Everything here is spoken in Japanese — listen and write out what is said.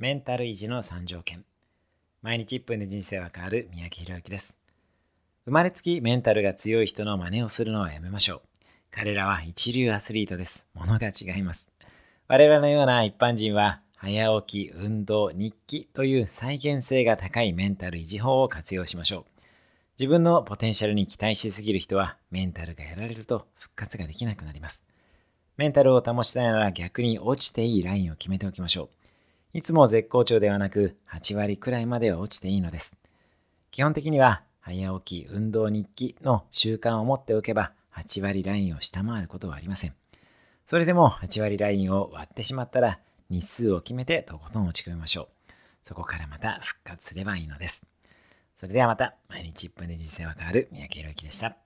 メンタル維持の3条件。毎日1分で人生は変わる三宅宏之です。生まれつきメンタルが強い人の真似をするのはやめましょう。彼らは一流アスリートです。物が違います。我々のような一般人は早起き、運動、日記という再現性が高いメンタル維持法を活用しましょう。自分のポテンシャルに期待しすぎる人はメンタルがやられると復活ができなくなります。メンタルを保ちたいなら逆に落ちていいラインを決めておきましょう。いつも絶好調ではなく8割くらいまでは落ちていいのです。基本的には早起き、運動日記の習慣を持っておけば8割ラインを下回ることはありません。それでも8割ラインを割ってしまったら日数を決めてとことん落ち込みましょう。そこからまた復活すればいいのです。それではまた毎日1分で人生は変わる三宅宏之でした。